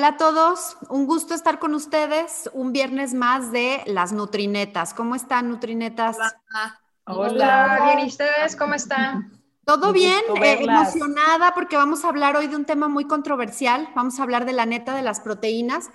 Hola a todos, un gusto estar con ustedes un viernes más de las Nutrinetas. ¿Cómo están, Nutrinetas? Hola, Hola. bien, ¿y ustedes cómo están? Todo bien, eh, emocionada porque vamos a hablar hoy de un tema muy controversial, vamos a hablar de la neta de las proteínas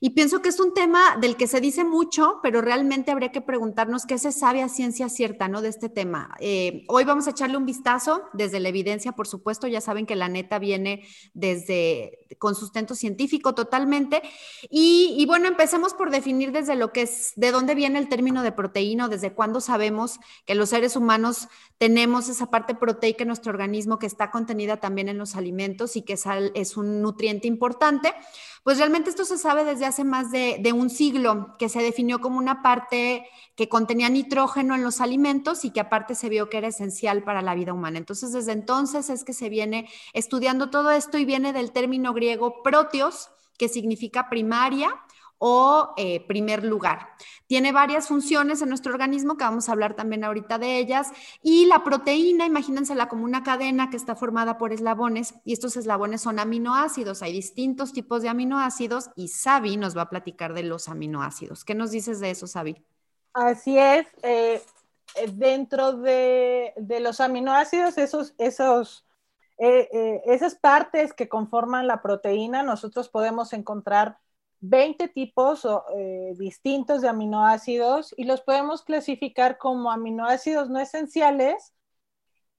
y pienso que es un tema del que se dice mucho, pero realmente habría que preguntarnos qué se sabe a ciencia cierta, ¿no? De este tema. Eh, hoy vamos a echarle un vistazo desde la evidencia, por supuesto, ya saben que la neta viene desde con sustento científico totalmente. Y, bueno, empecemos por definir desde lo que es, de dónde viene el término de proteína desde cuándo sabemos que los seres humanos tenemos esa parte proteica en nuestro organismo que está contenida también en los alimentos y que es un nutriente importante. Pues realmente esto se sabe desde hace más de, un siglo, que se definió como una parte que contenía nitrógeno en los alimentos y que aparte se vio que era esencial para la vida humana. Entonces, desde entonces es que se viene estudiando todo esto y viene del término griego proteos, que significa primaria o eh, primer lugar. Tiene varias funciones en nuestro organismo que vamos a hablar también ahorita de ellas. Y la proteína, imagínensela como una cadena que está formada por eslabones y estos eslabones son aminoácidos. Hay distintos tipos de aminoácidos y Sabi nos va a platicar de los aminoácidos. ¿Qué nos dices de eso, Sabi? Así es. Eh, eh, dentro de, los aminoácidos, esos, esos esas partes que conforman la proteína, nosotros podemos encontrar 20 tipos eh, distintos de aminoácidos y los podemos clasificar como aminoácidos no esenciales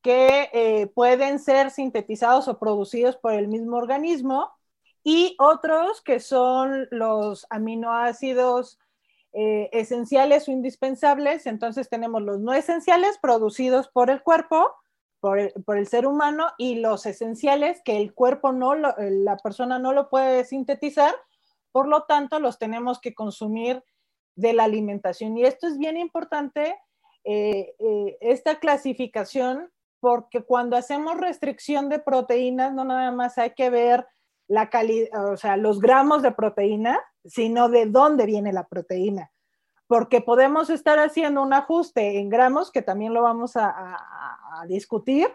que eh, pueden ser sintetizados o producidos por el mismo organismo y otros que son los aminoácidos eh, esenciales o indispensables. Entonces tenemos los no esenciales producidos por el cuerpo, por el, ser humano, y los esenciales que el cuerpo no, la persona no lo puede sintetizar, por lo tanto, los tenemos que consumir de la alimentación. Y esto es bien importante, eh, eh, esta clasificación, porque cuando hacemos restricción de proteínas, no nada más hay que ver la o sea, los gramos de proteína, sino de dónde viene la proteína. Porque podemos estar haciendo un ajuste en gramos, que también lo vamos a discutir,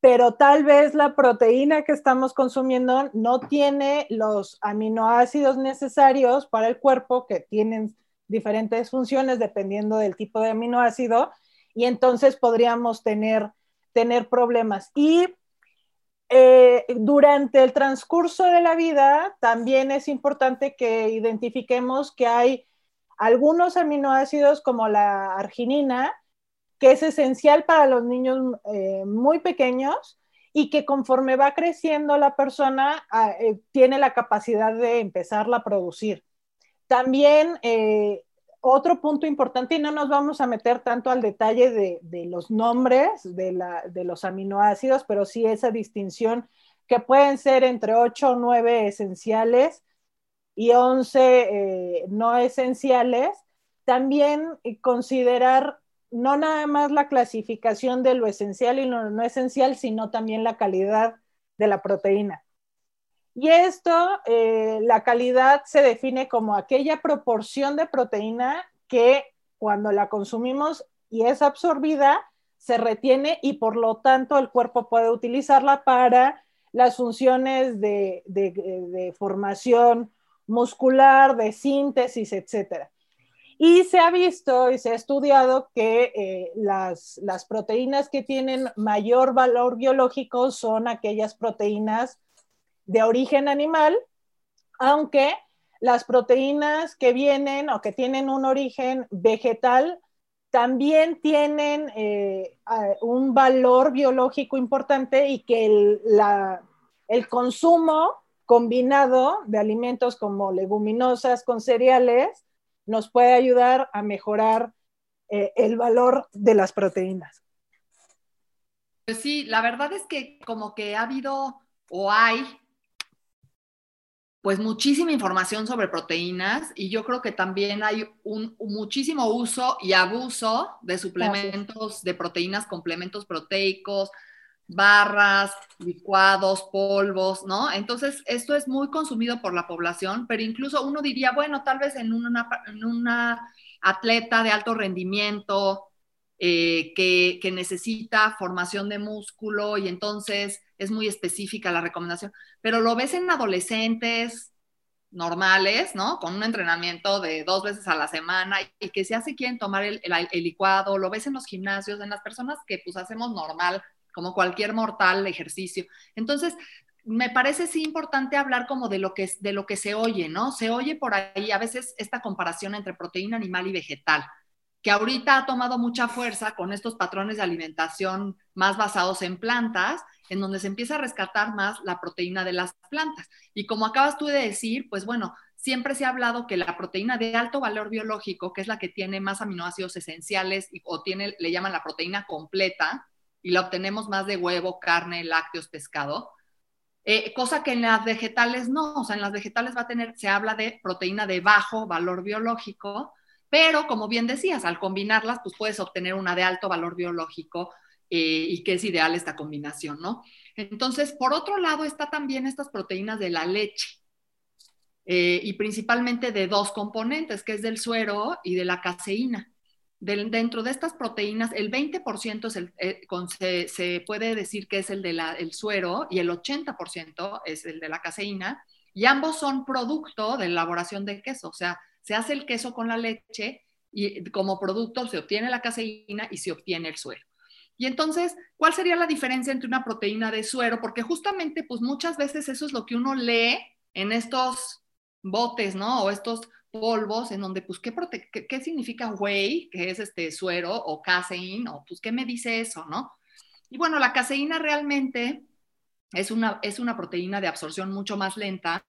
pero tal vez la proteína que estamos consumiendo no tiene los aminoácidos necesarios para el cuerpo, que tienen diferentes funciones dependiendo del tipo de aminoácido, y entonces podríamos tener, tener problemas. Y eh, durante el transcurso de la vida, también es importante que identifiquemos que hay algunos aminoácidos como la arginina, que es esencial para los niños eh, muy pequeños y que conforme va creciendo la persona ah, eh, tiene la capacidad de empezarla a producir. También eh, otro punto importante, y no nos vamos a meter tanto al detalle de, los nombres de, de, los aminoácidos, pero sí esa distinción que pueden ser entre 8 o 9 esenciales y 11 no esenciales. También considerar no nada más la clasificación de lo esencial y lo no esencial, sino también la calidad de la proteína. Y esto, eh, la calidad se define como aquella proporción de proteína que cuando la consumimos y es absorbida, se retiene y por lo tanto el cuerpo puede utilizarla para las funciones de, de formación muscular, de síntesis, etcétera. Y se ha visto y se ha estudiado que eh, las, proteínas que tienen mayor valor biológico son aquellas proteínas de origen animal, aunque las proteínas que vienen o que tienen un origen vegetal también tienen eh, un valor biológico importante y que el, el consumo combinado de alimentos como leguminosas con cereales nos puede ayudar a mejorar eh, el valor de las proteínas. Pues sí, la verdad es que como que ha habido o hay pues muchísima información sobre proteínas y yo creo que también hay un, muchísimo uso y abuso de suplementos de proteínas, complementos proteicos, barras, licuados, polvos, ¿no? Entonces, esto es muy consumido por la población, pero incluso uno diría, bueno, tal vez en una, atleta de alto rendimiento eh, que, necesita formación de músculo y entonces es muy específica la recomendación, pero lo ves en adolescentes, normales, ¿no? Con un entrenamiento de dos veces a la semana y que si hace quieren tomar el, licuado, lo ves en los gimnasios, en las personas que pues hacemos normal, como cualquier mortal ejercicio. Entonces, me parece sí importante hablar como de lo que de lo que se oye, ¿no? Se oye por ahí a veces esta comparación entre proteína animal y vegetal, que ahorita ha tomado mucha fuerza con estos patrones de alimentación más basados en plantas en donde se empieza a rescatar más la proteína de las plantas. Y como acabas tú de decir, pues bueno, siempre se ha hablado que la proteína de alto valor biológico, que es la que tiene más aminoácidos esenciales o tiene, le llaman la proteína completa, y la obtenemos más de huevo, carne, lácteos, pescado, eh, cosa que en las vegetales no, o sea, en las vegetales va a tener, se habla de proteína de bajo valor biológico, pero como bien decías, al combinarlas, pues puedes obtener una de alto valor biológico eh, y que es ideal esta combinación, ¿no? Entonces, por otro lado, está también estas proteínas de la leche. Eh, y principalmente de dos componentes, que es del suero y de la caseína. Dentro de estas proteínas, el 20% es el, eh, se, puede decir que es el del suero y el 80% es el de la caseína, y ambos son producto de elaboración de queso, o sea, se hace el queso con la leche y como producto se obtiene la caseína y se obtiene el suero. Y entonces, ¿cuál sería la diferencia entre una proteína de suero? Porque justamente, pues muchas veces eso es lo que uno lee en estos botes, ¿no? O estos polvos en donde, pues, ¿qué, qué, significa whey, que es este suero, o caseín, o pues, ¿qué me dice eso, no? Y bueno, la caseína realmente es una, es una proteína de absorción mucho más lenta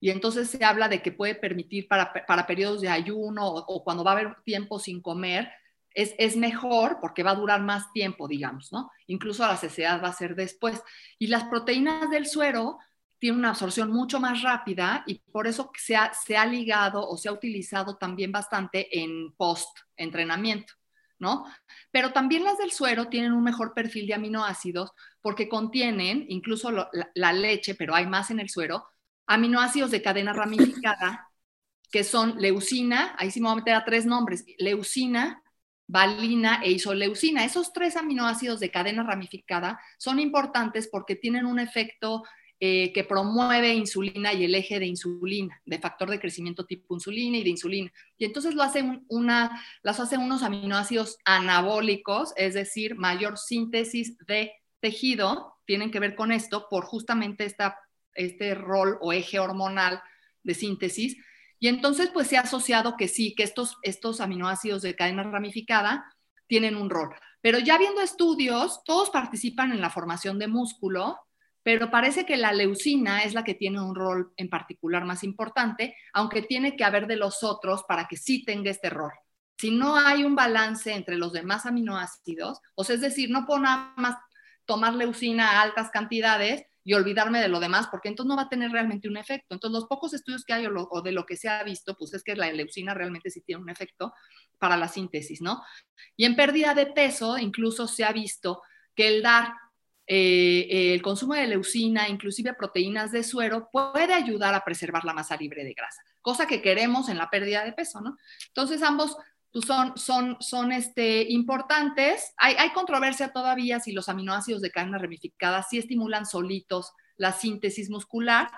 y entonces se habla de que puede permitir para, para periodos de ayuno o, o, cuando va a haber tiempo sin comer, es, mejor porque va a durar más tiempo, digamos, ¿no? Incluso la saciedad va a ser después. Y las proteínas del suero tienen una absorción mucho más rápida y por eso se ha, se ha ligado o se ha utilizado también bastante en post-entrenamiento, ¿no? Pero también las del suero tienen un mejor perfil de aminoácidos porque contienen, incluso la, la leche, pero hay más en el suero, aminoácidos de cadena ramificada que son leucina, ahí sí me voy a meter a tres nombres, leucina, valina e isoleucina. Esos tres aminoácidos de cadena ramificada son importantes porque tienen un efecto eh, que promueve insulina y el eje de insulina, de factor de crecimiento tipo insulina y de insulina. Y entonces lo hace una, las hace unos aminoácidos anabólicos, es decir, mayor síntesis de tejido, tienen que ver con esto por justamente esta, este rol o eje hormonal de síntesis y entonces, pues se ha asociado que sí, que estos, estos aminoácidos de cadena ramificada tienen un rol. Pero ya viendo estudios, todos participan en la formación de músculo, pero parece que la leucina es la que tiene un rol en particular más importante, aunque tiene que haber de los otros para que sí tenga este rol. Si no hay un balance entre los demás aminoácidos, o sea, es decir, no puedo más tomar leucina a altas cantidades y olvidarme de lo demás, porque entonces no va a tener realmente un efecto. Entonces, los pocos estudios que hay o, de lo que se ha visto, pues es que la leucina realmente sí tiene un efecto para la síntesis, ¿no? Y en pérdida de peso, incluso se ha visto que el dar eh, el consumo de leucina, inclusive proteínas de suero, puede ayudar a preservar la masa libre de grasa, cosa que queremos en la pérdida de peso, ¿no? Entonces, ambos pues son, son, son este, importantes. Hay, hay, controversia todavía si los aminoácidos de cadena ramificada sí estimulan solitos la síntesis muscular,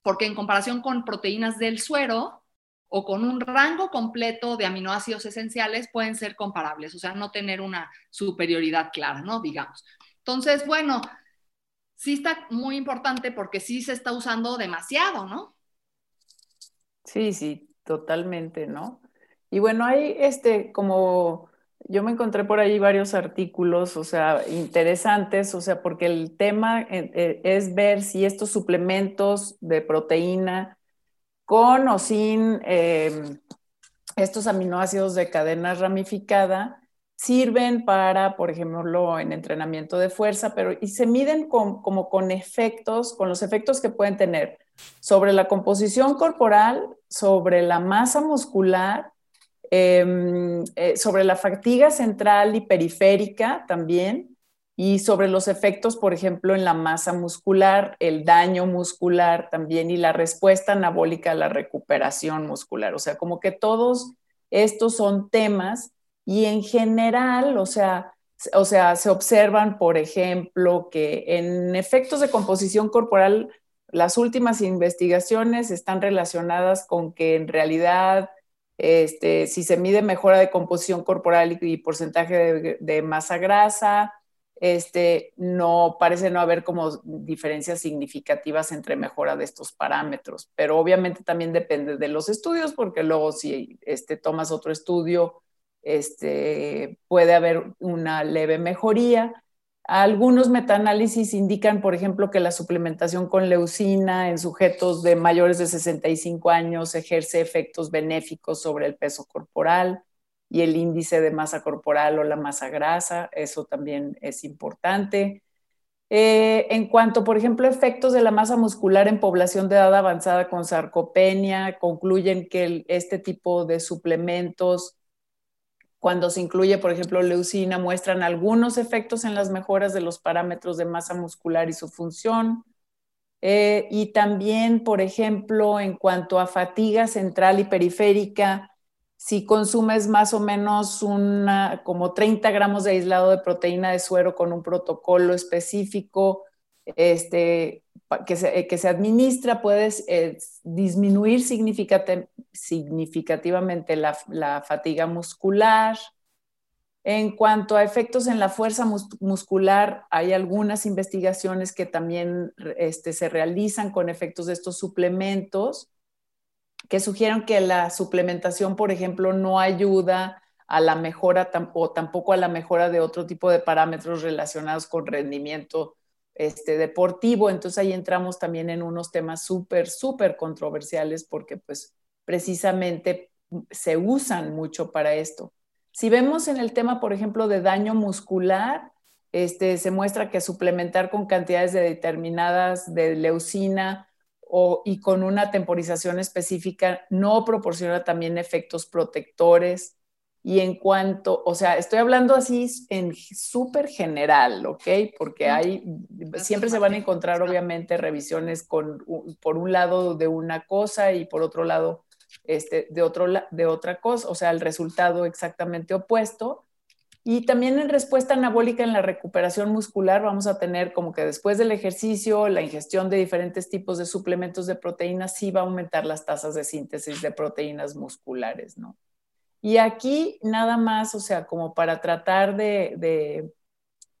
porque en comparación con proteínas del suero o con un rango completo de aminoácidos esenciales pueden ser comparables, o sea, no tener una superioridad clara, ¿no? Digamos. Entonces, bueno, sí está muy importante porque sí se está usando demasiado, ¿no? Sí, sí, totalmente, ¿no? Y bueno, hay este, como yo me encontré por ahí varios artículos, o sea, interesantes, o sea, porque el tema eh, eh, es ver si estos suplementos de proteína con o sin em, estos aminoácidos de cadena ramificada sirven para, por ejemplo, en entrenamiento de fuerza, pero y se miden como con efectos, con los efectos que pueden tener sobre la composición corporal, sobre la masa muscular Em, eh, sobre la fatiga central y periférica también, y sobre los efectos, por ejemplo, en la masa muscular, el daño muscular también y la respuesta anabólica a la recuperación muscular. O sea, como que todos estos son temas y en general, o sea, o sea, se observan, por ejemplo, que en efectos de composición corporal las últimas investigaciones están relacionadas con que en realidad este, si se mide mejora de composición corporal y, porcentaje de, masa grasa, este, no parece no haber como diferencias significativas entre mejora de estos parámetros, pero obviamente también depende de los estudios, porque luego si este, tomas otro estudio, este, puede haber una leve mejoría. Algunos metaanálisis indican, por ejemplo, que la suplementación con leucina en sujetos de mayores de 65 años ejerce efectos benéficos sobre el peso corporal y el índice de masa corporal o la masa grasa. Eso también es importante. Eh, en cuanto, por ejemplo, efectos de la masa muscular en población de edad avanzada con sarcopenia, concluyen que este tipo de suplementos cuando se incluye, por ejemplo, leucina, muestran algunos efectos en las mejoras de los parámetros de masa muscular y su función. Eh, y también, por ejemplo, en cuanto a fatiga central y periférica, si consumes más o menos una, como 30 gramos de aislado de proteína de suero con un protocolo específico, este, que se, que se administra, puedes eh, disminuir significativamente la, la, fatiga muscular. En cuanto a efectos en la fuerza muscular, hay algunas investigaciones que también este, se realizan con efectos de estos suplementos que sugieren que la suplementación, por ejemplo, no ayuda a la mejora o tampoco a la mejora de otro tipo de parámetros relacionados con rendimiento este, deportivo. Entonces ahí entramos también en unos temas súper, súper controversiales porque pues precisamente se usan mucho para esto. Si vemos en el tema, por ejemplo, de daño muscular, este, se muestra que suplementar con cantidades de determinadas de leucina o, y con una temporización específica no proporciona también efectos protectores y en cuanto, o sea, estoy hablando así en súper general, ¿ok? Porque hay, siempre se van a encontrar obviamente revisiones con, por un lado de una cosa y por otro lado este, de, otro, de otra cosa, o sea, el resultado exactamente opuesto. Y también en respuesta anabólica en la recuperación muscular vamos a tener como que después del ejercicio, la ingestión de diferentes tipos de suplementos de proteínas sí va a aumentar las tasas de síntesis de proteínas musculares, ¿no? Y aquí nada más, o sea, como para tratar de,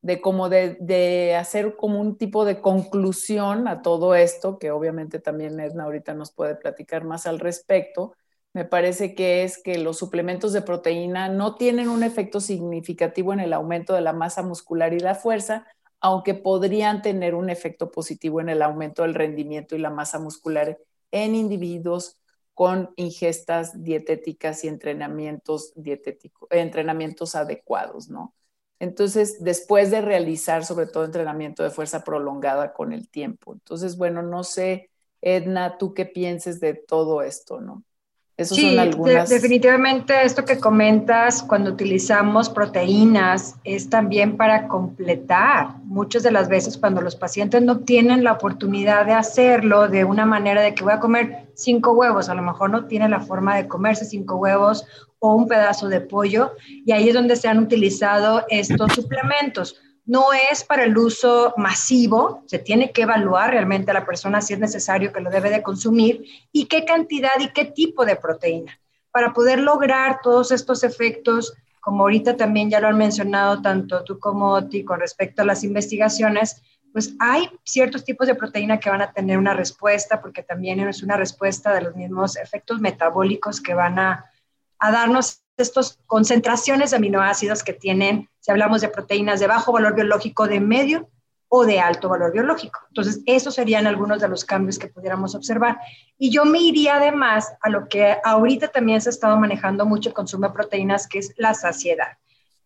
de, como de, hacer como un tipo de conclusión a todo esto, que obviamente también Edna ahorita nos puede platicar más al respecto, me parece que es que los suplementos de proteína no tienen un efecto significativo en el aumento de la masa muscular y la fuerza, aunque podrían tener un efecto positivo en el aumento del rendimiento y la masa muscular en individuos con ingestas dietéticas y entrenamientos dietéticos, entrenamientos adecuados, ¿no? Entonces, después de realizar sobre todo entrenamiento de fuerza prolongada con el tiempo. Entonces, bueno, no sé, Edna, tú qué pienses de todo esto, ¿no? Sí, definitivamente esto que comentas cuando utilizamos proteínas es también para completar. Muchas de las veces cuando los pacientes no tienen la oportunidad de hacerlo de una manera de que voy a comer cinco huevos, a lo mejor no tiene la forma de comerse cinco huevos o un pedazo de pollo, y ahí es donde se han utilizado estos suplementos no es para el uso masivo, se tiene que evaluar realmente a la persona si es necesario que lo debe de consumir y qué cantidad y qué tipo de proteína. Para poder lograr todos estos efectos, como ahorita también ya lo han mencionado tanto tú como Oti con respecto a las investigaciones, pues hay ciertos tipos de proteína que van a tener una respuesta, porque también es una respuesta de los mismos efectos metabólicos que van a, a darnos estas concentraciones de aminoácidos que tienen, si hablamos de proteínas de bajo valor biológico, de medio o de alto valor biológico. Entonces, esos serían algunos de los cambios que pudiéramos observar. Y yo me iría además a lo que ahorita también se ha estado manejando mucho el consumo de proteínas, que es la saciedad.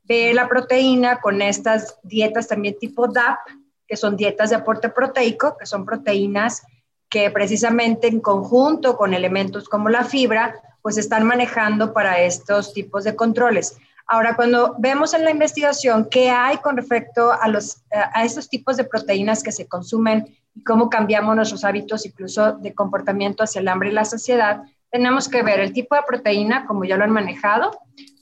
Ve la proteína con estas dietas también tipo DAP, que son dietas de aporte proteico, que son proteínas que precisamente en conjunto con elementos como la fibra pues están manejando para estos tipos de controles. Ahora, cuando vemos en la investigación qué hay con respecto a, los, a estos tipos de proteínas que se consumen y cómo cambiamos nuestros hábitos incluso de comportamiento hacia el hambre y la saciedad, tenemos que ver el tipo de proteína, como ya lo han manejado.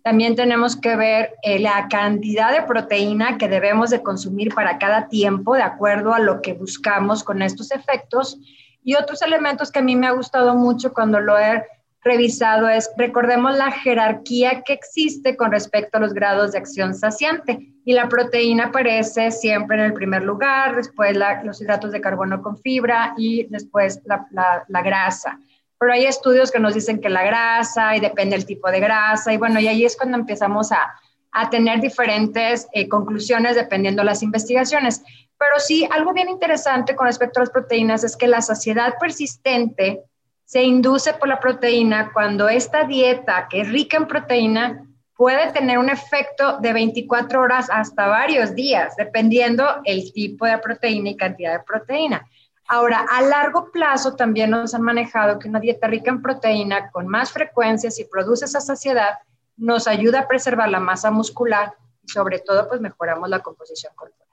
También tenemos que ver eh, la cantidad de proteína que debemos de consumir para cada tiempo, de acuerdo a lo que buscamos con estos efectos Y otros elementos que a mí me ha gustado mucho cuando lo he revisado es, recordemos la jerarquía que existe con respecto a los grados de acción saciante. Y la proteína aparece siempre en el primer lugar, después los hidratos de carbono con fibra y después la, grasa. Pero hay estudios que nos dicen que la grasa y depende del tipo de grasa. Y bueno, y ahí es cuando empezamos a, a tener diferentes eh, conclusiones dependiendo de las investigaciones. Pero sí, algo bien interesante con respecto a las proteínas es que la saciedad persistente se induce por la proteína cuando esta dieta, que es rica en proteína, puede tener un efecto de 24 horas hasta varios días, dependiendo el tipo de proteína y cantidad de proteína. Ahora, a largo plazo también nos han manejado que una dieta rica en proteína con más frecuencia, si produce esa saciedad, nos ayuda a preservar la masa muscular y sobre todo pues mejoramos la composición corporal.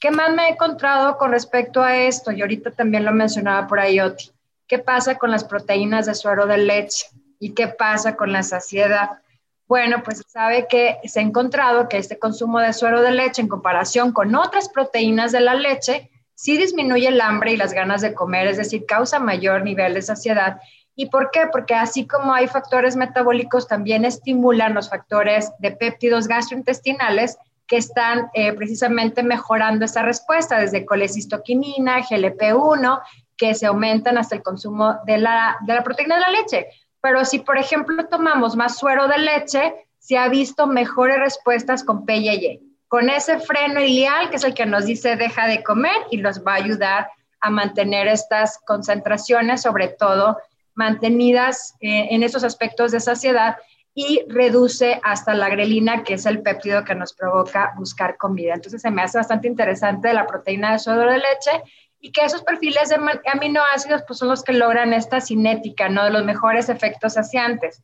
¿Qué más me he encontrado con respecto a esto? Y ahorita también lo mencionaba por ahí Oti. ¿Qué pasa con las proteínas de suero de leche? ¿Y qué pasa con la saciedad? Bueno, pues sabe que se ha encontrado que este consumo de suero de leche en comparación con otras proteínas de la leche sí disminuye el hambre y las ganas de comer, es decir, causa mayor nivel de saciedad ¿Y por qué? Porque así como hay factores metabólicos, también estimulan los factores de péptidos gastrointestinales que están eh, precisamente mejorando esa respuesta, desde colecistoquinina, GLP-1, que se aumentan hasta el consumo de la, de la proteína de la leche. Pero si, por ejemplo, tomamos más suero de leche, se ha visto mejores respuestas con PYY, con ese freno ilial, que es el que nos dice deja de comer y nos va a ayudar a mantener estas concentraciones, sobre todo mantenidas eh, en esos aspectos de saciedad y reduce hasta la grelina, que es el péptido que nos provoca buscar comida. Entonces se me hace bastante interesante la proteína de suero de leche y que esos perfiles de aminoácidos pues, son los que logran esta cinética, ¿no? De los mejores efectos saciantes.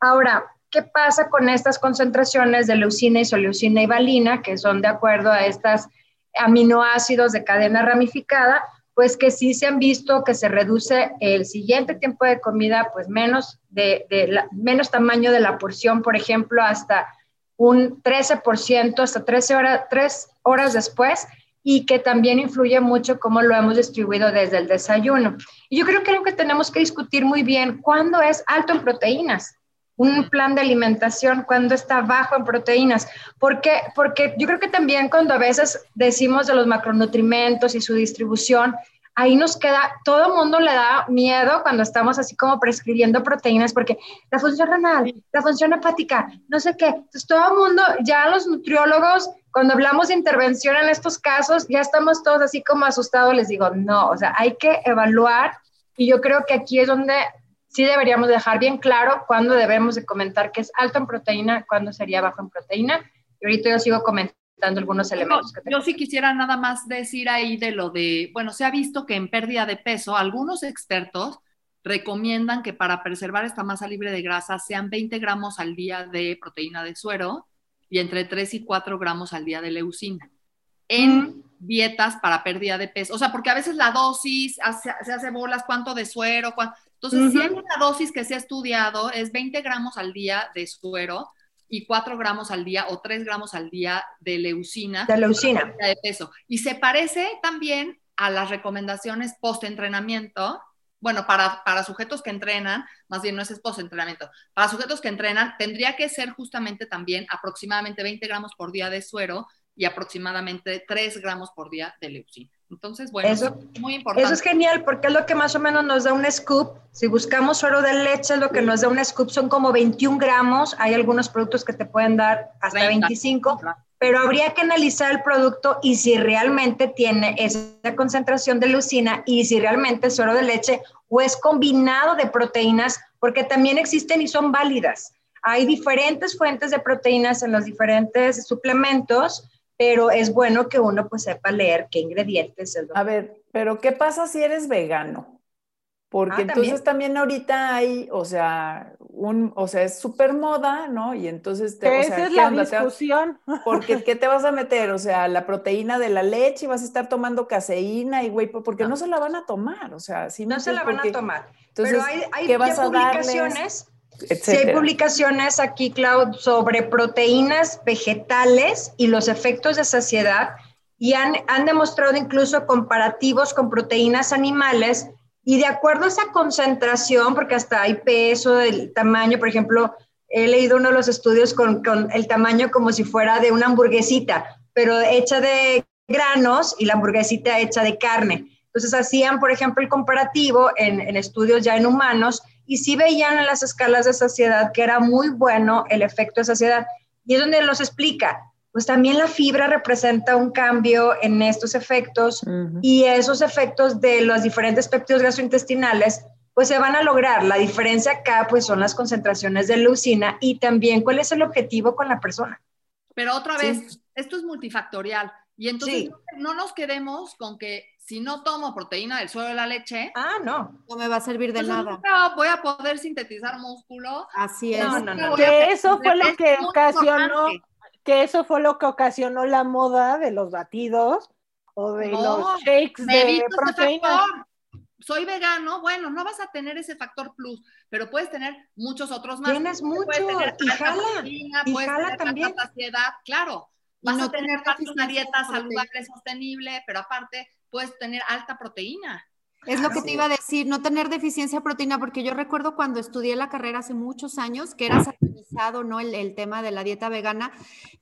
Ahora, ¿qué pasa con estas concentraciones de leucina, isoleucina y valina, que son de acuerdo a estos aminoácidos de cadena ramificada? pues que sí se han visto que se reduce el siguiente tiempo de comida, pues menos, de, menos tamaño de la porción, por ejemplo, hasta un 13%, hasta 13 horas, 3 horas después, y que también influye mucho cómo lo hemos distribuido desde el desayuno. Y yo creo que, que tenemos que discutir muy bien cuándo es alto en proteínas un plan de alimentación cuando está bajo en proteínas. Porque, porque yo creo que también cuando a veces decimos de los macronutrientes y su distribución, ahí nos queda, todo mundo le da miedo cuando estamos así como prescribiendo proteínas, porque la función renal, la función hepática, no sé qué. Entonces todo el mundo, ya los nutriólogos, cuando hablamos de intervención en estos casos, ya estamos todos así como asustados, les digo, no, o sea, hay que evaluar y yo creo que aquí es donde sí deberíamos dejar bien claro cuándo debemos de comentar que es alto en proteína, cuándo sería bajo en proteína. Y ahorita yo sigo comentando algunos elementos. que yo sí quisiera nada más decir ahí de lo de, bueno, se ha visto que en pérdida de peso, algunos expertos recomiendan que para preservar esta masa libre de grasa sean 20 gramos al día de proteína de suero y entre 3 y 4 gramos al día de leucina. En dietas para pérdida de peso. O sea, porque a veces la dosis se hace bolas, cuánto de suero, cuánto entonces, si hay una dosis que se ha estudiado, es 20 gramos al día de suero y 4 gramos al día o 3 gramos al día de leucina. De leucina. De peso. Y se parece también a las recomendaciones post-entrenamiento. Bueno, para, para sujetos que entrenan, más bien no es post-entrenamiento, para sujetos que entrenan tendría que ser justamente también aproximadamente 20 gramos por día de suero y aproximadamente 3 gramos por día de leucina. Entonces, bueno, eso, es muy importante. Eso es genial porque es lo que más o menos nos da un scoop. Si buscamos suero de leche, lo que nos da un scoop son como 21 gramos. Hay algunos productos que te pueden dar hasta 25, pero habría que analizar el producto y si realmente tiene esa concentración de leucina y si realmente es suero de leche o es combinado de proteínas, porque también existen y son válidas. Hay diferentes fuentes de proteínas en los diferentes suplementos pero es bueno que uno pues sepa leer qué ingredientes. A ver, pero ¿qué pasa si eres vegano? Porque ah, entonces ¿también? ahorita hay, o sea, un, o sea, es súper moda, ¿no? Y entonces te, Esa es la discusión. Porque ¿qué te vas a meter? O sea, la proteína de la leche y vas a estar tomando caseína y güey, porque no, se la van a tomar, o sea, si no, se la van a tomar. Entonces, pero hay, hay ¿qué vas a publicaciones hay publicaciones aquí, Cloud, sobre proteínas vegetales y los efectos de saciedad y han, han demostrado incluso comparativos con proteínas animales Y de acuerdo a esa concentración, porque hasta hay peso, del tamaño, por ejemplo, he leído uno de los estudios con, con el tamaño como si fuera de una hamburguesita, pero hecha de granos y la hamburguesita hecha de carne. Entonces hacían, por ejemplo, el comparativo en, en, estudios ya en humanos y sí veían en las escalas de saciedad que era muy bueno el efecto de saciedad. Y es donde los explica, pues también la fibra representa un cambio en estos efectos y esos efectos de los diferentes péptidos gastrointestinales pues se van a lograr. La diferencia acá pues son las concentraciones de leucina y también cuál es el objetivo con la persona. Pero otra vez, esto es multifactorial y entonces no nos quedemos con que si no tomo proteína del suelo de la leche, ah, no, no me va a servir de nada. Nunca voy a poder sintetizar músculo. Así es. No, no, no. Que eso fue lo que ocasionó que eso fue lo que ocasionó la moda de los batidos o de los shakes de proteína. Soy vegano, bueno, no vas a tener ese factor plus, pero puedes tener muchos otros más. Tienes mucho, puedes tener y jala, proteína, y puedes jala tener también. saciedad, claro. Vas a tener una dieta saludable, sostenible, pero aparte puedes tener alta proteína. Es lo que te iba a decir, no tener deficiencia de proteína, porque yo recuerdo cuando estudié la carrera hace muchos años que era satanizado ¿no? el, tema de la dieta vegana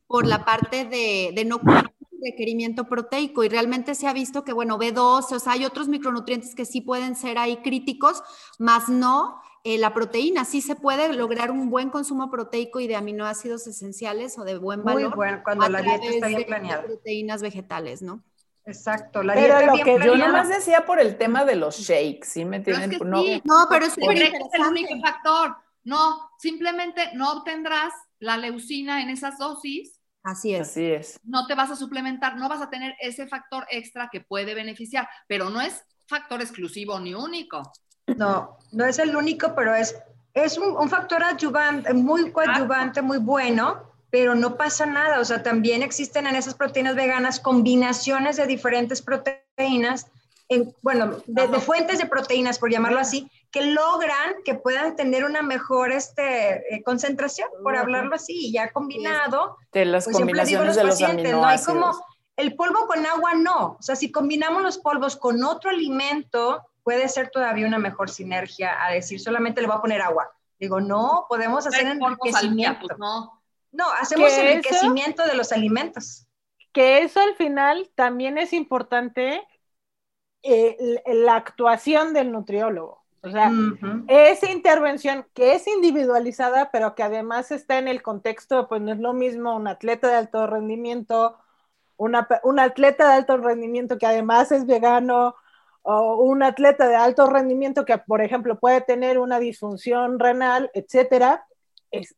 por la parte de, de no cumplir requerimiento proteico y realmente se ha visto que, bueno, B12, o sea, hay otros micronutrientes que sí pueden ser ahí críticos, más no eh, la proteína. Sí se puede lograr un buen consumo proteico y de aminoácidos esenciales o de buen valor. Muy bueno, cuando la dieta está bien planeada. proteínas vegetales, ¿no? Exacto, la pero lo que yo nomás decía por el tema de los shakes, ¿sí me entienden? no, no, pero es, el único factor. No, simplemente no obtendrás la leucina en esas dosis. Así es. Así es. No te vas a suplementar, no vas a tener ese factor extra que puede beneficiar, pero no es factor exclusivo ni único. No, no es el único, pero es, es un, un factor adyuvante, muy coadyuvante, muy bueno pero no pasa nada. O sea, también existen en esas proteínas veganas combinaciones de diferentes proteínas, en, bueno, de, fuentes de proteínas, por llamarlo así, que logran que puedan tener una mejor este, eh, concentración, por hablarlo así, y ya combinado. De las pues combinaciones de los pacientes, No hay como el polvo con agua, no. O sea, si combinamos los polvos con otro alimento, puede ser todavía una mejor sinergia a decir solamente le voy a poner agua. Digo, no, podemos hacer enriquecimiento. Pues no. No, hacemos enriquecimiento de los alimentos. Que eso al final también es importante eh, la actuación del nutriólogo. O sea, esa intervención que es individualizada, pero que además está en el contexto, pues no es lo mismo un atleta de alto rendimiento, una, un atleta de alto rendimiento que además es vegano, o un atleta de alto rendimiento que, por ejemplo, puede tener una disfunción renal, etcétera. Es,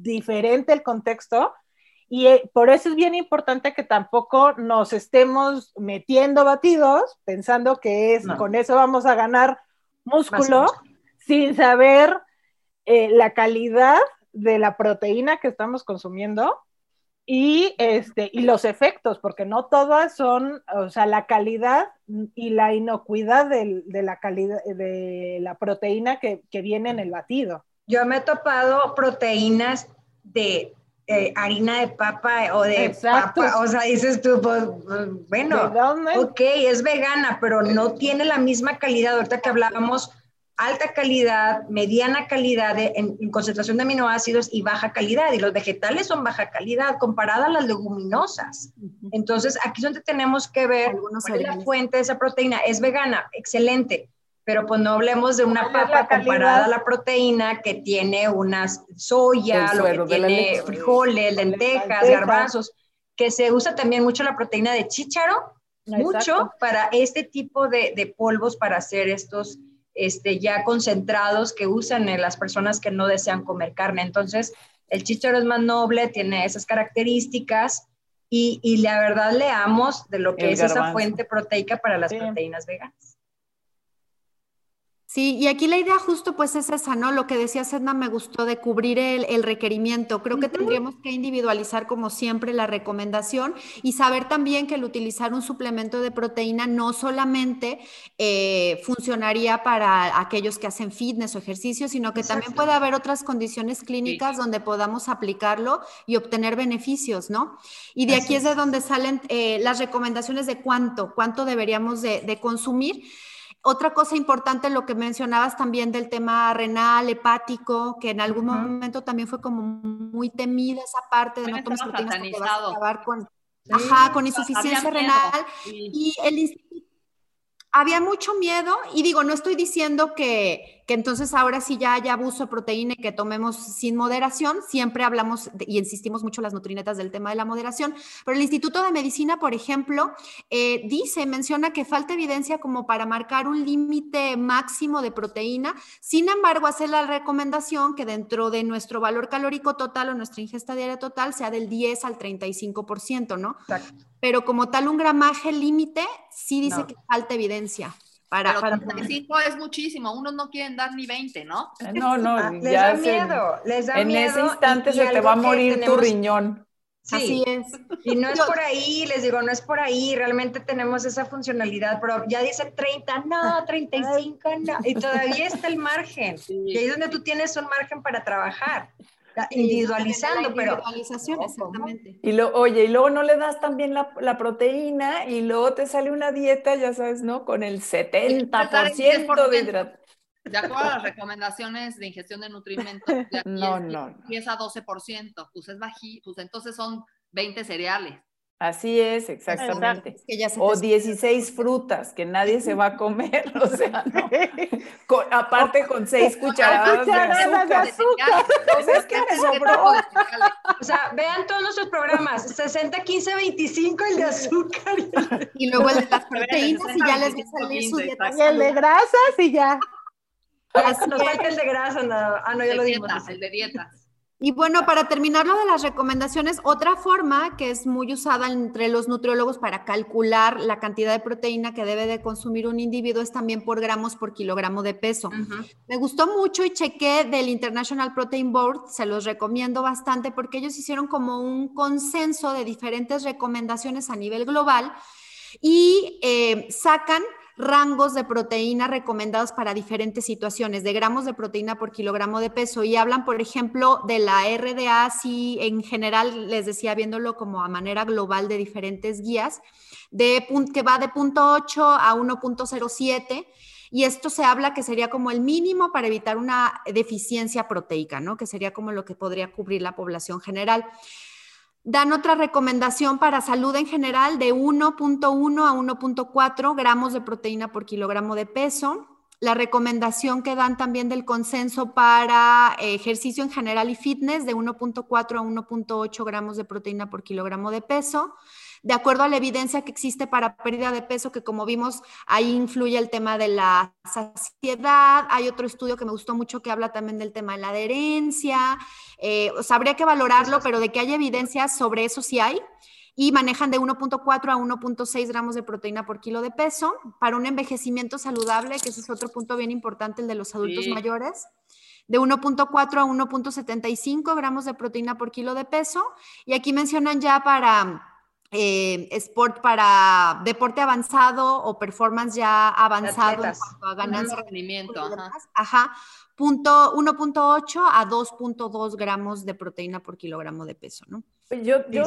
diferente el contexto y eh, por eso es bien importante que tampoco nos estemos metiendo batidos pensando que es con eso vamos a ganar músculo sin saber eh, la calidad de la proteína que estamos consumiendo y, este, y los efectos, porque no todas son, o sea, la calidad y la inocuidad de, la calidad de la proteína que, que viene en el batido. Yo me he topado proteínas de eh, harina de papa o de papa, o sea, dices tú, pues, pues bueno, ok, es vegana, pero no tiene la misma calidad, ahorita que hablábamos, alta calidad, mediana calidad en, concentración de aminoácidos y baja calidad, y los vegetales son baja calidad comparada a las leguminosas. Entonces, aquí es donde tenemos que ver cuál es la fuente de esa proteína, es vegana, excelente, pero pues no hablemos de una papa comparada a la proteína que tiene unas soya, lo que tiene frijoles, lentejas, garbanzos, que se usa también mucho la proteína de chícharo, mucho para este tipo de, de, polvos para hacer estos este, ya concentrados que usan en las personas que no desean comer carne. Entonces, el chícharo es más noble, tiene esas características y, y la verdad leamos de lo que es esa fuente proteica para las proteínas veganas. Sí, y aquí la idea justo pues es esa, ¿no? Lo que decía Sedna me gustó de cubrir el, requerimiento. Creo que tendríamos que individualizar como siempre la recomendación y saber también que el utilizar un suplemento de proteína no solamente eh, funcionaría para aquellos que hacen fitness o ejercicio, sino que también puede haber otras condiciones clínicas donde podamos aplicarlo y obtener beneficios, ¿no? Y de aquí es de donde salen eh, las recomendaciones de cuánto, cuánto deberíamos de consumir. Otra cosa importante, lo que mencionabas también del tema renal, hepático, que en algún momento también fue como muy temida esa parte de no tomar proteínas porque vas a acabar con, ajá, con insuficiencia renal. Y el había mucho miedo y digo, no estoy diciendo que, que, entonces ahora sí ya haya abuso de proteína y que tomemos sin moderación, siempre hablamos y insistimos mucho las nutrinetas del tema de la moderación, pero el Instituto de Medicina, por ejemplo, eh, dice, menciona que falta evidencia como para marcar un límite máximo de proteína, sin embargo, hace la recomendación que dentro de nuestro valor calórico total o nuestra ingesta diaria total sea del 10 al 35%, ¿no? Exacto pero como tal un gramaje límite, sí dice que falta evidencia. Para, pero 35 es muchísimo, unos no quieren dar ni 20, ¿no? Eh, no, no, les da miedo, les da en miedo. En ese instante se te va a morir tu riñón. Sí, Así es. Y no es por ahí, les digo, no es por ahí, realmente tenemos esa funcionalidad, pero ya dice 30, no, 35, no, y todavía está el margen. Y ahí es donde tú tienes un margen para trabajar individualizando, pero... Individualización, exactamente. Y lo, oye, y luego no le das también la, la, proteína y luego te sale una dieta, ya sabes, ¿no? Con el 70% de hidratos. De acuerdo a las recomendaciones de ingestión de nutrimentos, no, no. Empieza a 12%, pues es bajito, pues entonces son 20 cereales. Así es, exactamente. o 16 frutas que nadie se va a comer, o sea, no. aparte con 6 cucharadas, de azúcar. O sea, es que me sobró. O sea, vean todos nuestros programas, 60, 15, 25 el de azúcar. Y luego el de las proteínas y ya les va a salir su dieta. Y el de grasas y ya. Nos falta el de grasas, ah, no, ya lo dimos. El de dietas. Y bueno, para terminar lo de las recomendaciones, otra forma que es muy usada entre los nutriólogos para calcular la cantidad de proteína que debe de consumir un individuo es también por gramos por kilogramo de peso. Me gustó mucho y chequé del International Protein Board, se los recomiendo bastante porque ellos hicieron como un consenso de diferentes recomendaciones a nivel global y eh, sacan rangos de proteína recomendados para diferentes situaciones, de gramos de proteína por kilogramo de peso. Y hablan, por ejemplo, de la RDA, si en general, les decía, viéndolo como a manera global de diferentes guías, de, que va de punto 8 a 1.07. Y esto se habla que sería como el mínimo para evitar una deficiencia proteica, ¿no? Que sería como lo que podría cubrir la población general. Dan otra recomendación para salud en general de 1.1 a 1.4 gramos de proteína por kilogramo de peso. La recomendación que dan también del consenso para ejercicio en general y fitness de 1.4 a 1.8 gramos de proteína por kilogramo de peso de acuerdo a la evidencia que existe para pérdida de peso, que como vimos, ahí influye el tema de la saciedad. Hay otro estudio que me gustó mucho que habla también del tema de la adherencia. Eh, o sea, habría que valorarlo, pero de que haya evidencia sobre eso sí hay. Y manejan de 1.4 a 1.6 gramos de proteína por kilo de peso para un envejecimiento saludable, que ese es otro punto bien importante, el de los adultos mayores de 1.4 a 1.75 gramos de proteína por kilo de peso. Y aquí mencionan ya para eh, sport para deporte avanzado o performance ya avanzado en cuanto a ganancia de rendimiento. Ajá. Punto 1.8 a 2.2 gramos de proteína por kilogramo de peso, ¿no? Yo, yo,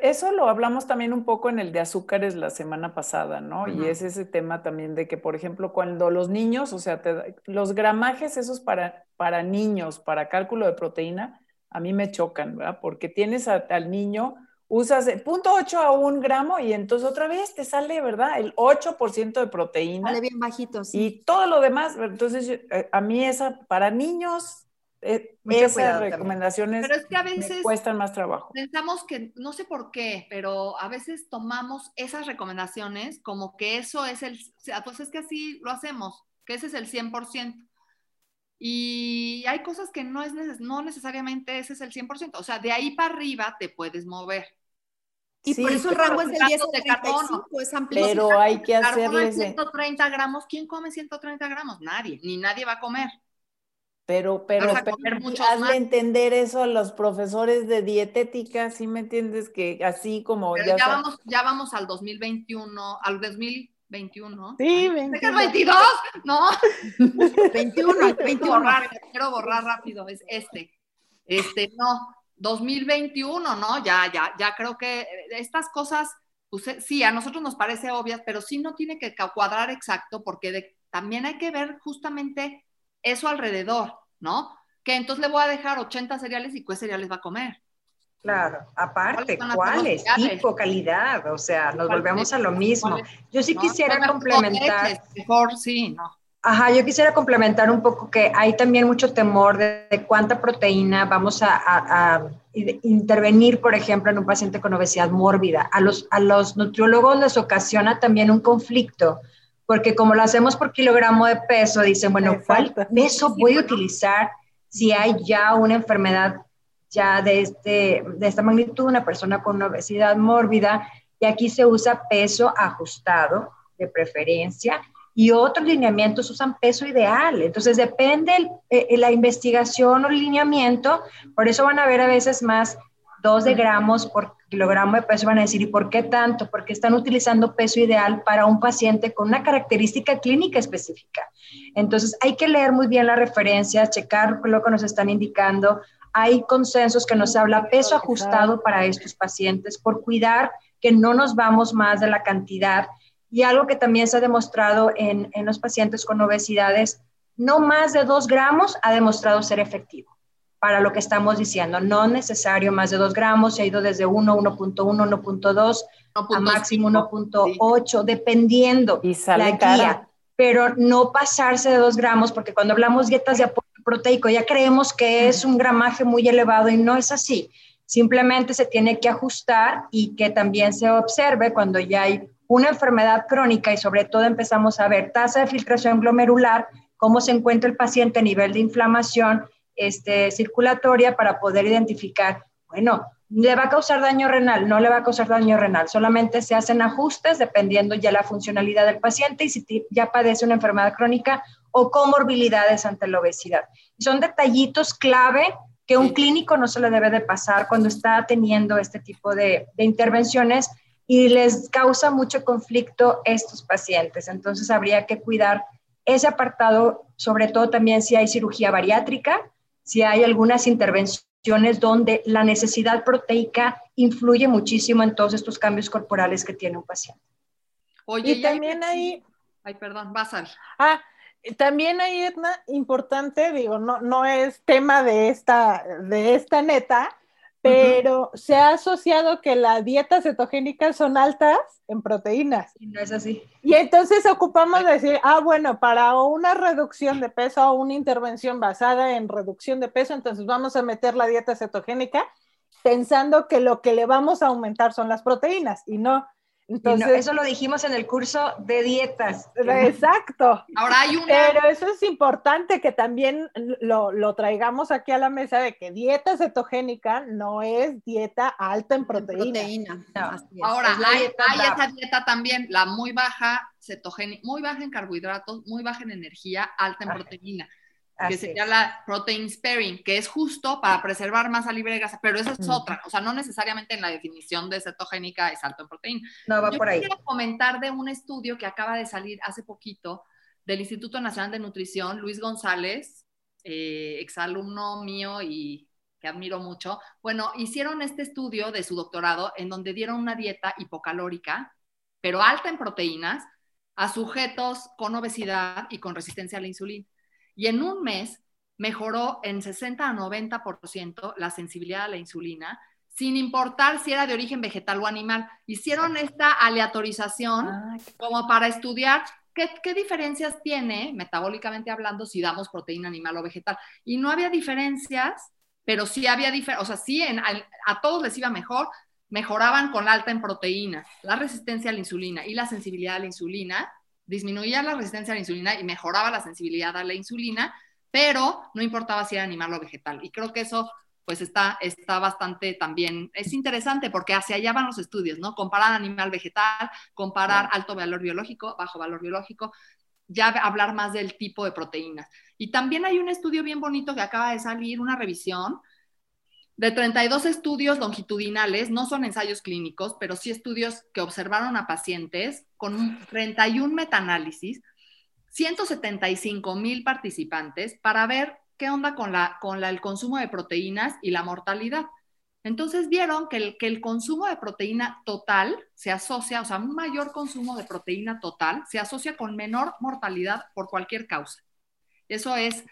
eso lo hablamos también un poco en el de azúcares la semana pasada, ¿no? Y es ese tema también de que, por ejemplo, cuando los niños, o sea, los gramajes esos para, para niños, para cálculo de proteína, a mí me chocan, ¿verdad? Porque tienes al niño usas el punto 8 a un gramo y entonces otra vez te sale, ¿verdad? El 8% de proteína. Sale bien bajito, sí. Y todo lo demás, entonces eh, a mí esa, para niños, eh, esas recomendaciones pero es que a veces cuestan más trabajo. Pensamos que, no sé por qué, pero a veces tomamos esas recomendaciones como que eso es el, o sea, pues es que así lo hacemos, que ese es el 100%. Y hay cosas que no es no necesariamente ese es el 100%. O sea, de ahí para arriba te puedes mover. Y por eso el rango es del 10 al 35, es amplio. Pero hay que hacerle... 130 gramos, ¿quién come 130 gramos? Nadie, ni nadie va a comer. Pero, pero, hazle entender eso a los profesores de dietética, ¿sí me entiendes? Que así como... ya, vamos, ya vamos al 2021, al 2000 21. Sí, 21. 22? No. 21, 21. quiero borrar rápido, es este. Este, no, 2021, ¿no? Ya, ya, ya creo que estas cosas, pues eh, sí, a nosotros nos parece obvias, pero sí no tiene que cuadrar exacto porque también hay que ver justamente eso alrededor, ¿no? Que entonces le voy a dejar 80 cereales y qué cereales va a comer. Claro, aparte, ¿cuáles? Tipo, calidad, o sea, nos volvemos a lo mismo. Yo sí quisiera complementar. Mejor, sí, no. Ajá, yo quisiera complementar un poco que hay también mucho temor de, cuánta proteína vamos a, intervenir, por ejemplo, en un paciente con obesidad mórbida. A los, a los nutriólogos les ocasiona también un conflicto, porque como lo hacemos por kilogramo de peso, dicen, bueno, ¿cuál peso voy a utilizar si hay ya una enfermedad ya de, este, de esta magnitud, una persona con obesidad mórbida, y aquí se usa peso ajustado de preferencia, y otros lineamientos usan peso ideal. Entonces depende eh, la investigación o el lineamiento, por eso van a ver a veces más 2 de gramos por kilogramo de peso, van a decir, ¿y por qué tanto? Porque están utilizando peso ideal para un paciente con una característica clínica específica. Entonces hay que leer muy bien las referencias, checar lo que nos están indicando, hay consensos que nos habla peso ajustado para estos pacientes por cuidar que no nos vamos más de la cantidad. Y algo que también se ha demostrado en, en los pacientes con obesidades, no más de 2 gramos ha demostrado ser efectivo para lo que estamos diciendo. No necesario más de 2 gramos, se ha ido desde 1, 1.1, 1.2 a máximo 1.8, dependiendo y sale la guía. Pero no pasarse de 2 gramos, porque cuando hablamos dietas de apoyo proteico. Ya creemos que es un gramaje muy elevado y no es así. Simplemente se tiene que ajustar y que también se observe cuando ya hay una enfermedad crónica y sobre todo empezamos a ver tasa de filtración glomerular, cómo se encuentra el paciente a nivel de inflamación este, circulatoria para poder identificar, bueno, ¿le va a causar daño renal? No le va a causar daño renal, solamente se hacen ajustes dependiendo ya la funcionalidad del paciente y si ya padece una enfermedad crónica o comorbilidades ante la obesidad. Son detallitos clave que un clínico no se le debe de pasar cuando está teniendo este tipo de, intervenciones y les causa mucho conflicto estos pacientes. Entonces habría que cuidar ese apartado, sobre todo también si hay cirugía bariátrica, si hay algunas intervenciones donde la necesidad proteica influye muchísimo en todos estos cambios corporales que tiene un paciente. Oye, y, también hay... Ay, perdón, vas a... Ah, también hay, Edna, importante, digo, no, no es tema de esta, de esta neta, pero se ha asociado que las dietas cetogénicas son altas en proteínas. Y no es así. Y entonces ocupamos decir, ah, bueno, para una reducción de peso o una intervención basada en reducción de peso, entonces vamos a meter la dieta cetogénica pensando que lo que le vamos a aumentar son las proteínas y no, entonces, eso lo dijimos en el curso de dietas. Exacto. Ahora hay una... Pero eso es importante que también lo, lo, traigamos aquí a la mesa de que dieta cetogénica no es dieta alta en proteína. Ahora, hay, hay esa dieta también, la muy baja cetogénica, muy baja en carbohidratos, muy baja en energía, alta en proteína que sería la protein sparing, que es justo para preservar masa libre de grasa, pero esa es otra, o sea, no necesariamente en la definición de cetogénica es alto en proteína. No, va por ahí. Quiero comentar de un estudio que acaba de salir hace poquito del Instituto Nacional de Nutrición, Luis González, eh, exalumno mío y que admiro mucho. Bueno, hicieron este estudio de su doctorado en donde dieron una dieta hipocalórica, pero alta en proteínas, a sujetos con obesidad y con resistencia a la insulina y en un mes mejoró en 60 a 90% la sensibilidad a la insulina, sin importar si era de origen vegetal o animal. Hicieron esta aleatorización ah, como para estudiar qué, qué, diferencias tiene, metabólicamente hablando, si damos proteína animal o vegetal. Y no había diferencias, pero sí había diferencias, o sea, sí en, a, a todos les iba mejor, mejoraban con la alta en proteína, la resistencia a la insulina y la sensibilidad a la insulina, disminuía la resistencia a la insulina y mejoraba la sensibilidad a la insulina, pero no importaba si era animal o vegetal. Y creo que eso pues está, está bastante también, es interesante porque hacia allá van los estudios, ¿no? Comparar animal vegetal, comparar alto valor biológico, bajo valor biológico, ya hablar más del tipo de proteínas. Y también hay un estudio bien bonito que acaba de salir, una revisión, de 32 estudios longitudinales, no son ensayos clínicos, pero sí estudios que observaron a pacientes con 31 metaanálisis, 175 mil participantes para ver qué onda con, la, con la, el consumo de proteínas y la mortalidad. Entonces vieron que el, que el consumo de proteína total se asocia, o sea, un mayor consumo de proteína total se asocia con menor mortalidad por cualquier causa. Eso es,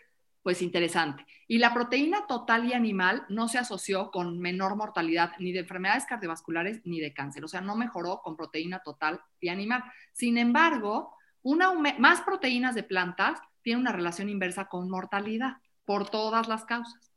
pues, interesante. Y la proteína total y animal no se asoció con menor mortalidad ni de enfermedades cardiovasculares ni de cáncer, o sea, no mejoró con proteína total y animal. Sin embargo, una, más proteínas de plantas tienen una relación inversa con mortalidad por todas las causas.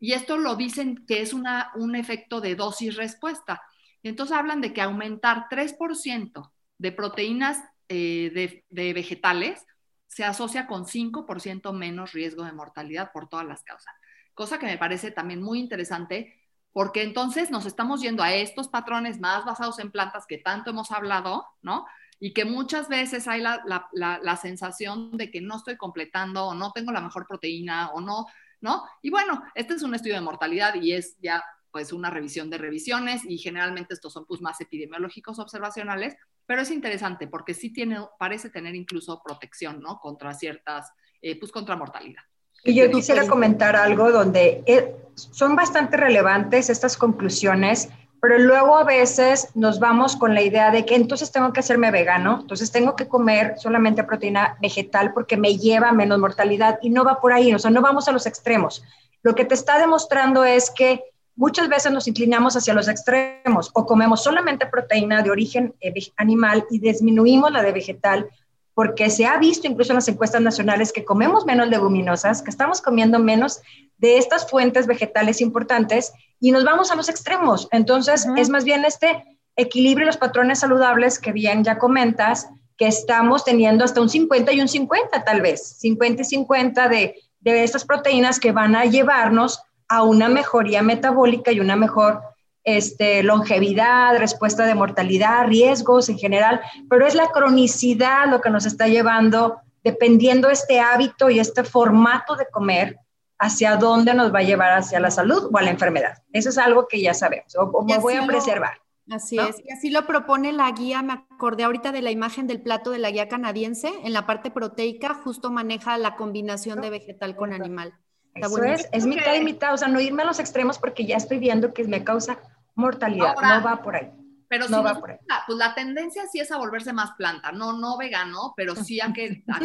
Y esto lo dicen que es una, un efecto de dosis-respuesta. Entonces hablan de que aumentar 3% de proteínas eh, de, vegetales se asocia con 5% menos riesgo de mortalidad por todas las causas. Cosa que me parece también muy interesante porque entonces nos estamos yendo a estos patrones más basados en plantas que tanto hemos hablado, ¿no? Y que muchas veces hay la, la sensación de que no estoy completando o no tengo la mejor proteína o no ¿no? Y bueno, este es un estudio de mortalidad y es ya pues una revisión de revisiones y generalmente estos son pues más epidemiológicos observacionales, pero es interesante porque sí tiene, parece tener incluso protección, ¿no? Contra ciertas, eh, pues contra mortalidad. Y yo quisiera comentar algo donde eh, son bastante relevantes estas conclusiones pero luego a veces nos vamos con la idea de que entonces tengo que hacerme vegano, entonces tengo que comer solamente proteína vegetal porque me lleva a menos mortalidad y no va por ahí, o sea, no vamos a los extremos. Lo que te está demostrando es que muchas veces nos inclinamos hacia los extremos o comemos solamente proteína de origen eh, animal y disminuimos la de vegetal porque se ha visto incluso en las encuestas nacionales que comemos menos leguminosas, que estamos comiendo menos de estas fuentes vegetales importantes y nos vamos a los extremos. Entonces, es más bien este equilibrio y los patrones saludables que bien ya comentas, que estamos teniendo hasta un 50 y un 50 tal vez, 50 y 50 de, de estas proteínas que van a llevarnos a una mejoría metabólica y una mejor este, longevidad, respuesta de mortalidad, riesgos en general, pero es la cronicidad lo que nos está llevando, dependiendo este hábito y este formato de comer, hacia dónde nos va a llevar hacia la salud o a la enfermedad. Eso es algo que ya sabemos, o, me voy a preservar. así es, y así lo propone la guía, me acordé ahorita de la imagen del plato de la guía canadiense, en la parte proteica justo maneja la combinación de vegetal con animal. Eso es, es mitad y mitad, o sea, no irme a los extremos porque ya estoy viendo que me causa mortalidad, no va por ahí. Pero no va por ahí. pues la tendencia sí es a volverse más planta, no, no vegano, pero sí a que, a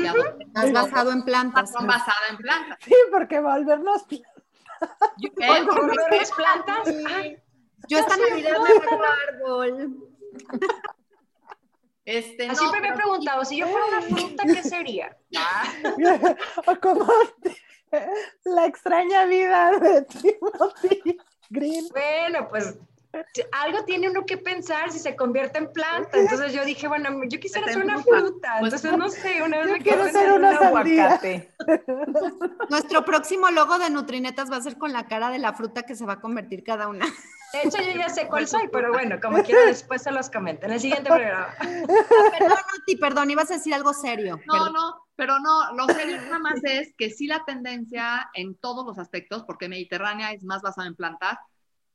más basado en plantas. Más basada en plantas. Sí, porque volvernos plantas. ¿Volvernos plantas? Yo esta Navidad me hago árbol. Este, Siempre me he preguntado, si yo fuera una fruta, ¿qué sería? o como la extraña vida de Timothy Green. Bueno, pues algo tiene uno que pensar si se convierte en planta. Entonces yo dije, bueno, yo quisiera ser una fruta. Pues entonces, no sé, una vez me quiero ser un aguacate. Nuestro próximo logo de Nutrinetas va a ser con la cara de la fruta que se va a convertir cada una. De hecho, yo ya sé cuál soy, pero bueno, como quiera, después se los comento en el siguiente programa. Perdón, Nuti, perdón, ibas a decir algo serio. No, no, pero no, lo serio nada más es que sí la tendencia en todos los aspectos, porque Mediterránea es más basada en plantas,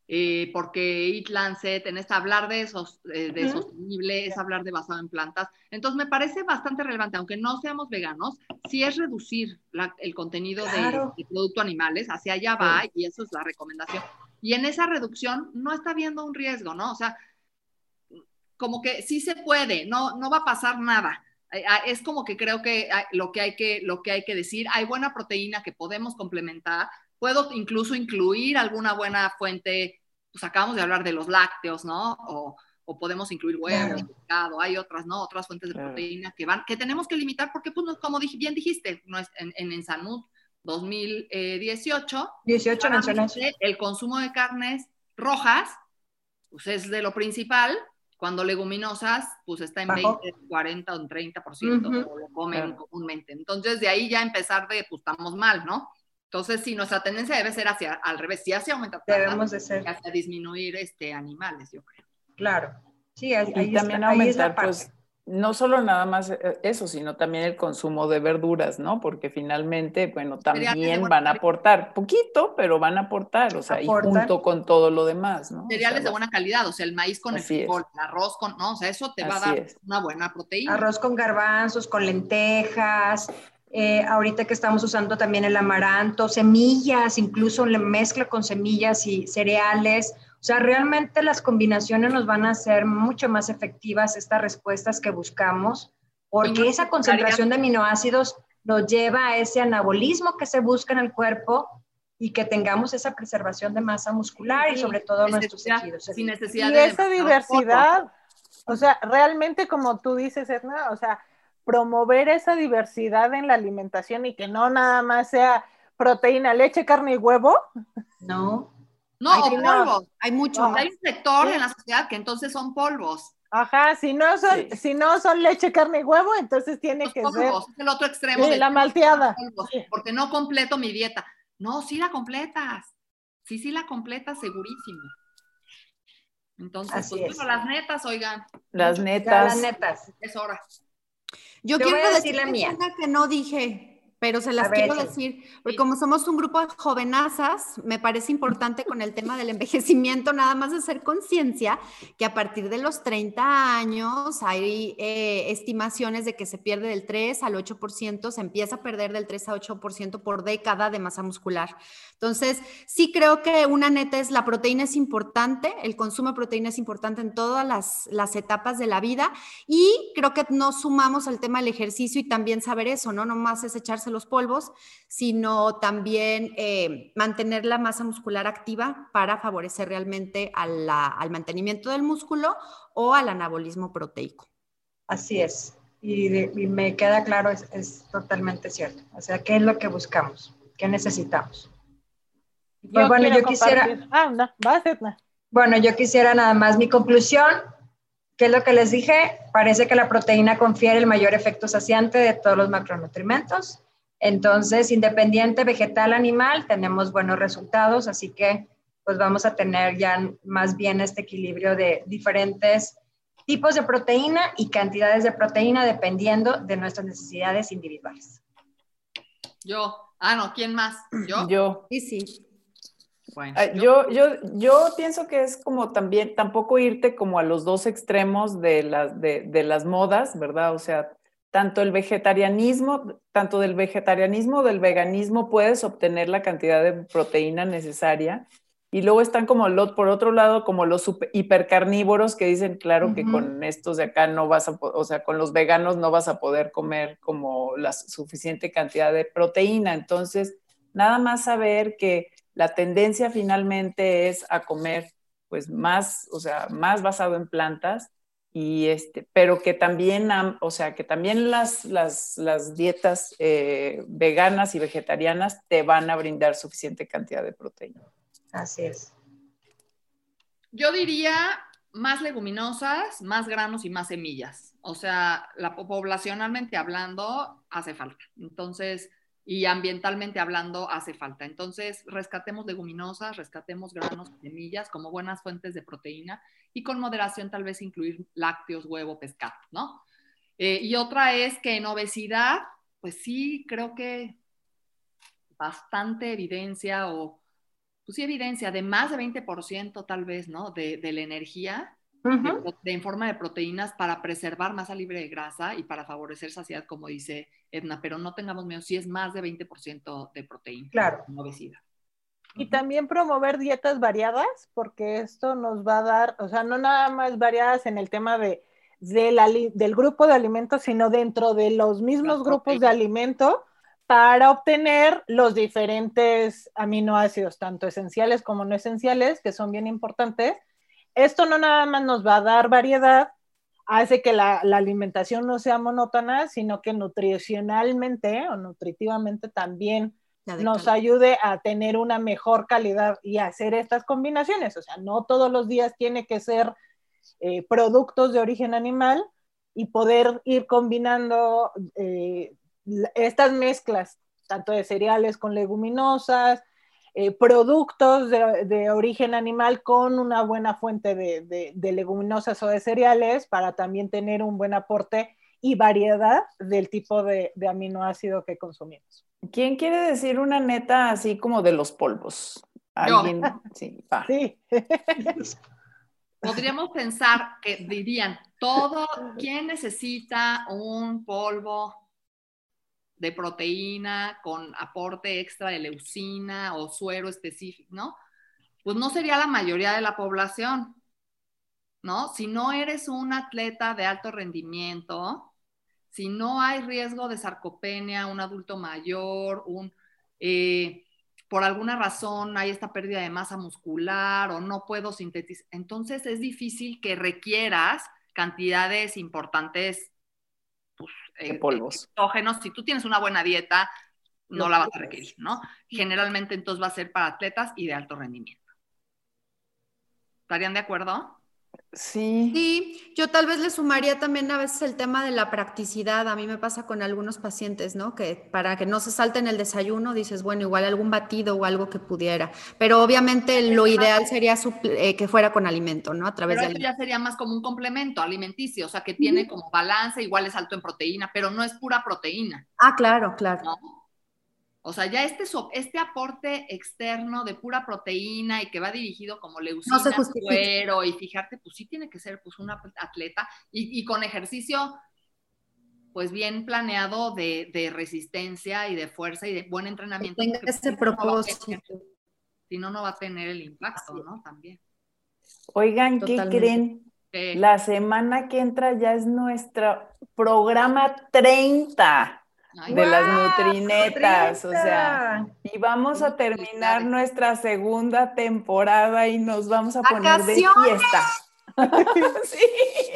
eh, porque Eat Lancet, en esta hablar de, esos, eh, de sostenible, es hablar de basado en plantas. Entonces me parece bastante relevante, aunque no seamos veganos, sí es reducir el contenido de, productos animales, hacia allá va y eso es la recomendación. Y en esa reducción no está viendo un riesgo, ¿no? O sea, como que sí se puede, no, no va a pasar nada. Ah, es como que creo que lo que, hay que lo que hay que decir, hay buena proteína que podemos complementar, puedo incluso incluir alguna buena fuente pues acabamos de hablar de los lácteos, ¿no? O, podemos incluir huevo, pescado, hay otras, ¿no? Otras fuentes de proteína que van, que tenemos que limitar porque, pues, como bien dijiste, no es, en, en, en Sanud 2018, 18 el consumo de carnes rojas, pues es de lo principal, cuando leguminosas, pues está en 20, 40 o en 30%, o lo comen comúnmente. Entonces, de ahí ya empezar de, pues estamos mal, ¿no? Entonces, sí, nuestra tendencia debe ser hacia al revés, si hacia aumentar debemos de ser hacia disminuir este animales, yo creo. Claro. Sí, ahí, y también aumentar pues no solo nada más eh, eso, sino también el consumo de verduras, ¿no? Porque finalmente, bueno, también van a aportar poquito, pero van a aportar, o sea, y junto con todo lo demás, ¿no? Cereales de buena calidad, o sea, el maíz con el frijol, el arroz con, ¿no? O sea, eso te va a dar una buena proteína. Arroz con garbanzos, con lentejas, eh, ahorita que estamos usando también el amaranto, semillas, incluso la mezcla con semillas y cereales. O sea, realmente las combinaciones nos van a hacer mucho más efectivas estas respuestas que buscamos, porque esa concentración de aminoácidos nos lleva a ese anabolismo que se busca en el cuerpo y que tengamos esa preservación de masa muscular y sobre todo nuestros tejidos. Sin necesidad y esa diversidad, o sea, realmente como tú dices, Edna, o sea, promover esa diversidad en la alimentación y que no nada más sea proteína, leche, carne y huevo. No. No, hay, polvos. Hay muchos. Hay un sector en la sociedad que entonces son polvos. Ajá, si no son, si no son leche, carne y huevo, entonces tiene que ser. Es el otro extremo. de la malteada. porque no completo mi dieta. No, sí la completas. Sí, sí la completas, segurísimo. Entonces, pues, las netas, oigan. Las netas. las netas. Es hora. Yo quiero decir la mía. que no dije pero se las quiero decir, porque como somos un grupo de jovenazas, me parece importante con el tema del envejecimiento, nada más hacer conciencia que a partir de los 30 años hay eh, estimaciones de que se pierde del 3 al 8%, se empieza a perder del 3 a 8% por década de masa muscular. Entonces, sí creo que una neta es la proteína es importante, el consumo de proteína es importante en todas las, las etapas de la vida y creo que nos sumamos al tema del ejercicio y también saber eso, ¿no? No más es echarse los polvos, sino también eh, mantener la masa muscular activa para favorecer realmente al mantenimiento del músculo o al anabolismo proteico. Así es, y, me queda claro, es, totalmente cierto. O sea, ¿qué es lo que buscamos? ¿Qué necesitamos? Pues bueno, yo quisiera... Ah, no, Bueno, yo quisiera nada más mi conclusión ¿Qué es lo que les dije? Parece que la proteína confiere el mayor efecto saciante de todos los macronutrimentos. Entonces, independiente vegetal, animal, tenemos buenos resultados, así que pues vamos a tener ya más bien este equilibrio de diferentes tipos de proteína y cantidades de proteína dependiendo de nuestras necesidades individuales. Yo, ah, no, ¿quién más? Yo. Yo. Sí, sí. Bueno, ah, yo, yo, yo pienso que es como también, tampoco irte como a los dos extremos de las, de, de las modas, ¿verdad? O sea, tanto el vegetarianismo, tanto del vegetarianismo del veganismo puedes obtener la cantidad de proteína necesaria. Y luego están como, por otro lado, como los hipercarnívoros que dicen, claro, que con estos de acá no vas a, o sea, con los veganos no vas a poder comer como la suficiente cantidad de proteína. Entonces, nada más saber que la tendencia finalmente es a comer pues más, o sea, más basado en plantas y este, pero que también, o sea, que también las, las, las dietas eh, veganas y vegetarianas te van a brindar suficiente cantidad de proteína. Así es. Yo diría más leguminosas, más granos y más semillas. O sea, la poblacionalmente hablando hace falta. Entonces, y ambientalmente hablando hace falta. Entonces, rescatemos leguminosas, rescatemos granos, semillas como buenas fuentes de proteína y con moderación tal vez incluir lácteos, huevo, pescado, ¿no? Eh, y otra es que en obesidad, pues sí, creo que bastante evidencia o, pues sí, evidencia de más de 20% tal vez, ¿no? De, de la energía de, en forma de proteínas para preservar masa libre de grasa y para favorecer saciedad, como dice Edna, pero no tengamos miedo si es más de 20% de proteína. Claro. En obesidad. Y también promover dietas variadas, porque esto nos va a dar, o sea, no nada más variadas en el tema de, del grupo de alimentos, sino dentro de los mismos grupos de alimento para obtener los diferentes aminoácidos, tanto esenciales como no esenciales, que son bien importantes, esto no nada más nos va a dar variedad, hace que la, alimentación no sea monótona, sino que nutricionalmente o nutritivamente también nos ayude a tener una mejor calidad y hacer estas combinaciones. O sea, no todos los días tiene que ser eh, productos de origen animal y poder ir combinando eh, estas mezclas, tanto de cereales con leguminosas, eh, productos de, origen animal con una buena fuente de, leguminosas o de cereales para también tener un buen aporte y variedad del tipo de, aminoácido que consumimos. ¿Quién quiere decir una neta así como de los polvos? ¿Alguien? Sí. sí. Podríamos pensar que dirían, todo, ¿quién necesita un polvo de proteína con aporte extra de leucina o suero específico, ¿no? Pues no sería la mayoría de la población, ¿no? Si no eres un atleta de alto rendimiento, si no hay riesgo de sarcopenia, un adulto mayor, un, eh, por alguna razón hay esta pérdida de masa muscular o no puedo sintetizar, entonces es difícil que requieras cantidades importantes pues, eh, polvos. Si tú tienes una buena dieta, no la vas a requerir, ¿no? Generalmente entonces va a ser para atletas y de alto rendimiento. ¿Estarían de acuerdo? Sí. Sí, yo tal vez le sumaría también a veces el tema de la practicidad. A mí me pasa con algunos pacientes, ¿no? Que para que no se salten el desayuno, dices, bueno, igual algún batido o algo que pudiera. Pero obviamente lo ideal sería eh, que fuera con alimento, ¿no? A través pero de ya sería más como un complemento alimenticio, o sea, que tiene como balance, igual es alto en proteína, pero no es pura proteína. Ah, claro, claro. O sea, ya este, este aporte externo de pura proteína y que va dirigido como leucina, no cuero, y fijarte, pues sí tiene que ser pues un atleta y, con ejercicio pues bien planeado de, resistencia y de fuerza y de buen entrenamiento. tenga ese propósito. si no, no va a tener el impacto, ¿no? También. Oigan, ¿qué creen? La semana que entra ya es nuestro programa 30 de las nutrinetas, o sea, y vamos a terminar nuestra segunda temporada y nos vamos a poner de fiesta. sí.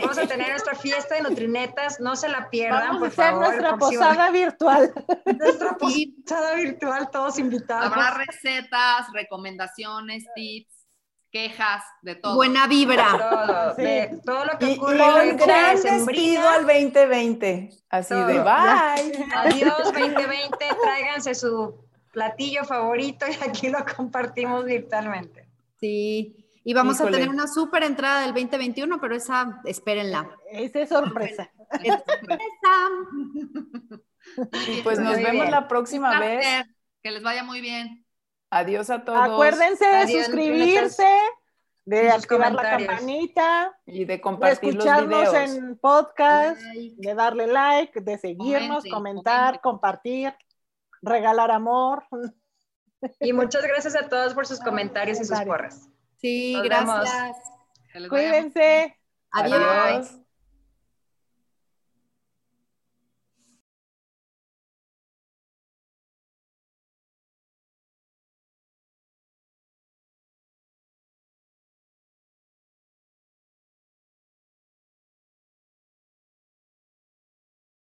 Vamos a tener nuestra fiesta de nutrinetas, no se la pierdan, vamos por a hacer nuestra posada virtual. nuestra posada virtual, todos invitados. Habrá recetas, recomendaciones, tips quejas, de todo. Buena vibra. Todo, de todo lo que ocurre. Y, un gran despido al 2020. Así de bye. Adiós 2020, tráiganse su platillo favorito y aquí lo compartimos virtualmente. Sí. Y vamos a tener una súper entrada del 2021, pero esa, espérenla. Esa es sorpresa. Es sorpresa. Y pues nos vemos la próxima vez. Que les vaya muy bien. Adiós a todos. Acuérdense de suscribirse, de activar la campanita y de compartir de escucharnos en podcast, de darle like, de seguirnos, comentar, compartir, regalar amor. Y muchas gracias a todos por sus comentarios y sus porras. Sí, gracias. Cuídense. Adiós.